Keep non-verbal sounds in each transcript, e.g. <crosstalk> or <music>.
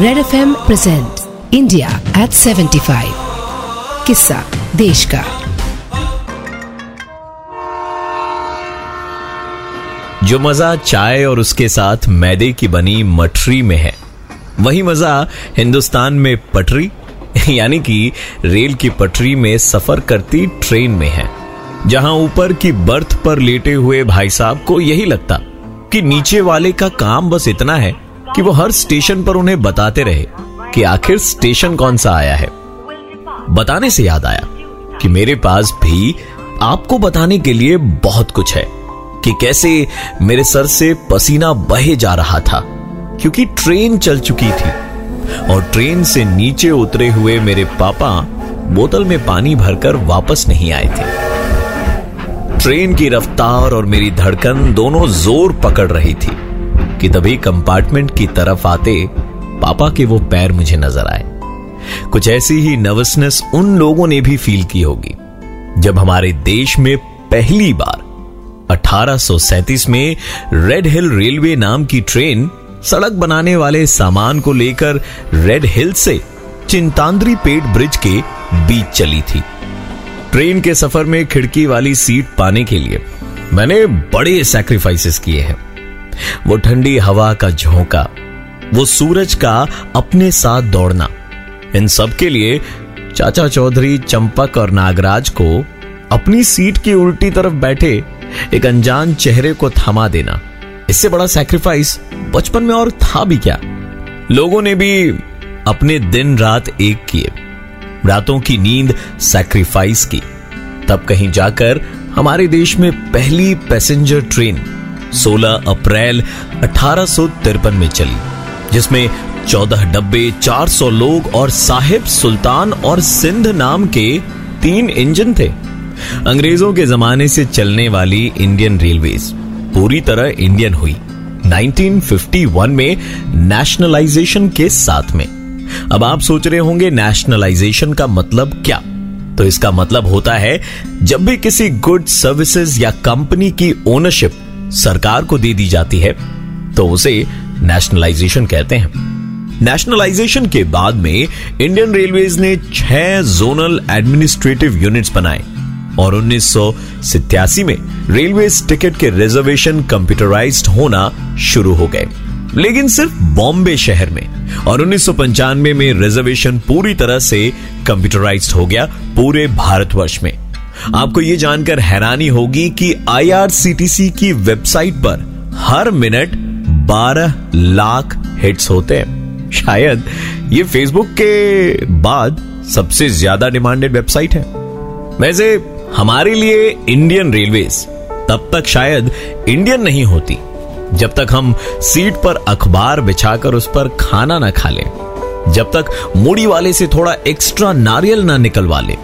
Red F M present India at 75 किस्सा देश का जो मज़ा चाय और उसके साथ मैदे की बनी मठरी में है, वही मज़ा हिंदुस्तान में पटरी, <laughs> यानी कि रेल की पटरी में सफ़र करती ट्रेन में है, जहाँ ऊपर की बर्थ पर लेटे हुए भाई साहब को यही लगता कि नीचे वाले का काम बस इतना है कि वो हर स्टेशन पर उन्हें बताते रहे कि आखिर स्टेशन कौन सा आया है। बताने से याद आया कि मेरे पास भी आपको बताने के लिए बहुत कुछ है कि कैसे मेरे सर से पसीना बहे जा रहा था, क्योंकि ट्रेन चल चुकी थी और ट्रेन से नीचे उतरे हुए मेरे पापा बोतल में पानी भरकर वापस नहीं आए थे। ट्रेन की रफ्तार और मेरी धड़कन दोनों ज़ोर पकड़ रही थी। कि तभी कंपार्टमेंट की तरफ़ आते पापा के वो पैर मुझे नज़र आए। कुछ ऐसी ही नर्वसनेस उन लोगों ने भी फील की होगी। जब हमारे देश में पहली बार 1837 में रेड हिल रेलवे नाम की ट्रेन सड़क बनाने वाले सामान को लेकर रेड हिल से चिंतांद्री पेट ब्रिज के बीच चली थी। ट्रेन के सफ़र में खिड़की वाली सीट पाने के लिए मैंने बड़े सैक्रिफाइसेस किए हैं। वो ठंडी हवा का झोंका, वो सूरज का अपने साथ दौड़ना। इन सब के लिए चाचा चौधरी चंपक और नागराज को अपनी सीट की उल्टी तरफ़ बैठे एक अनजान चेहरे को थमा देना, इससे बड़ा सैक्रिफाइस बचपन में और था भी क्या? लोगों ने भी अपने दिन रात एक किए, रातों की नींद सैक्रिफाइस की। तब कहीं जाकर हमारे देश में पहली पैसेंजर ट्रेन 16 अप्रैल अठारह में चली, जिसमें 14 डब्बे 400 लोग और साहिब सुल्तान और सिंध नाम के तीन इंजन थे। अंग्रेज़ों के जमाने से चलने वाली इंडियन रेलवेज पूरी तरह इंडियन हुई 1951 में नेशनलाइजेशन के साथ में। अब आप सोच रहे होंगे, नेशनलाइजेशन का मतलब क्या? तो इसका मतलब होता है, जब भी किसी गुड सर्विसेज़ या कंपनी की ओनरशिप सरकार को दे दी जाती है तो उसे नेशनलाइजेशन कहते हैं। नेशनलाइजेशन के बाद में इंडियन रेलवेज ने छह जोनल एडमिनिस्ट्रेटिव यूनिट्स बनाए और उन्नीस में रेलवे टिकट के रिजर्वेशन कंप्यूटराइज्ड होना शुरू हो गए। लेकिन सिर्फ़ बॉम्बे शहर में और उन्नीस सौ पंचानवे में रिजर्वेशन पूरी तरह से कंप्यूटराइज्ड हो गया पूरे भारतवर्ष में। आपको यह जानकर हैरानी होगी कि आईआरसीटीसी की वेबसाइट पर हर मिनट 12 लाख हिट्स होते हैं। शायद ये फेसबुक के बाद सबसे ज़्यादा डिमांडेड वेबसाइट है। वैसे हमारे लिए इंडियन रेलवेज तब तक शायद इंडियन नहीं होती, जब तक हम सीट पर अखबार बिछाकर उस पर खाना ना खा लें, जब तक मूड़ी वाले से थोड़ा एक्स्ट्रा नारियल ना निकलवा ले।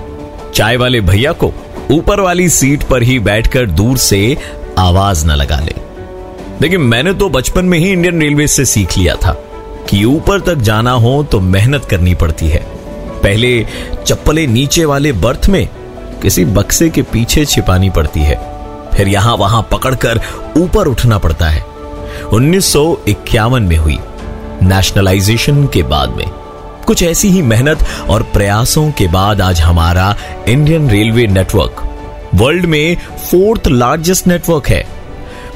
चाय वाले भैया को ऊपर वाली सीट पर ही बैठकर दूर से आवाज़ न लगा ले। लेकिन मैंने तो बचपन में ही इंडियन रेलवे से सीख लिया था कि ऊपर तक जाना हो तो मेहनत करनी पड़ती है। पहले चप्पलें नीचे वाले बर्थ में किसी बक्से के पीछे छिपानी पड़ती है। फिर यहाँ वहाँ पकड़कर ऊपर उठना पड़ता है। उन्नीस सौ इक्यावन में हुई नेशनलाइजेशन के बाद में। कुछ ऐसी ही मेहनत और प्रयासों के बाद आज हमारा इंडियन रेलवे नेटवर्क वर्ल्ड में फोर्थ लार्जेस्ट नेटवर्क है।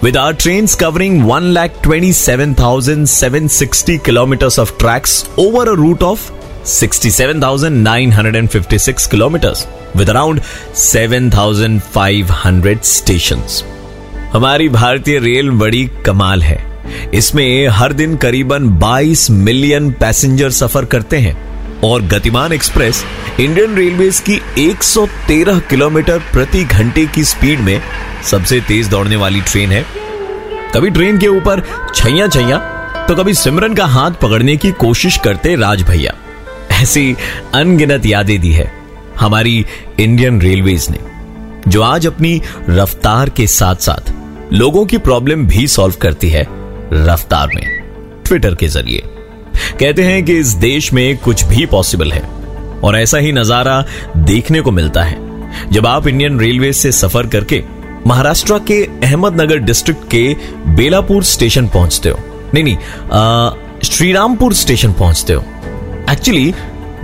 With our train covering one lakh twenty seven thousand seven sixty kilometres of tracks over a route of 67,956 kilometres with around 7,500 stations हमारी भारतीय रेल बड़ी कमाल है। इसमें हर दिन करीबन 22 मिलियन पैसेंजर सफ़र करते हैं और गतिमान एक्सप्रेस इंडियन रेलवेज की 113 किलोमीटर प्रति घंटे की स्पीड में सबसे तेज दौड़ने वाली ट्रेन है। कभी ट्रेन के ऊपर छैया छैया तो कभी सिमरन का हाथ पकड़ने की कोशिश करते राज भैया। ऐसी अनगिनत यादें दी है हमारी इंडियन रेलवेज ने, जो आज अपनी रफ्तार के साथ साथ लोगों की प्रॉब्लम भी सॉल्व करती है। रफ्तार में ट्विटर के ज़रिए। कहते हैं कि इस देश में कुछ भी पॉसिबल है, और ऐसा ही नज़ारा देखने को मिलता है। जब आप इंडियन रेलवे से सफ़र करके महाराष्ट्र के अहमदनगर डिस्ट्रिक्ट के बेलापुर स्टेशन पहुँचते हो, नहीं नहीं श्रीरामपुर स्टेशन पहुँचते हो। एक्चुअली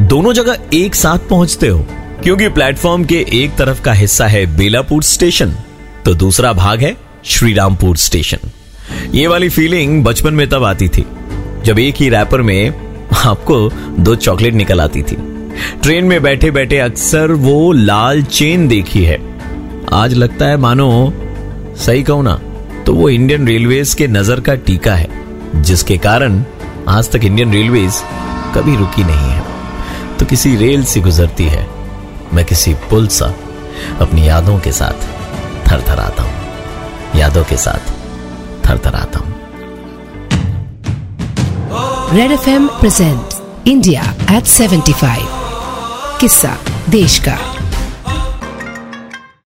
दोनों जगह एक साथ पहुँचते हो, क्योंकि प्लेटफॉर्म के एक तरफ़ का हिस्सा है बेलापुर स्टेशन तो दूसरा भाग है श्रीरामपुर स्टेशन ये वाली फीलिंग बचपन में तब आती थी, जब एक ही रैपर में आपको दो चॉकलेट निकल आती थी। ट्रेन में बैठे बैठे अक्सर वो लाल चेन देखी है। आज लगता है, मानो, सही कहूँ ना तो वो इंडियन रेलवेज के नज़र का टीका है, जिसके कारण आज तक इंडियन रेलवेज कभी रुकी नहीं है। तो किसी रेल से गुजरती है, मैं किसी पुल सा अपनी यादों के साथ थर थर आता हूँ। यादों के साथ थर थर आता red F M present India at 75 किस्सा देश का।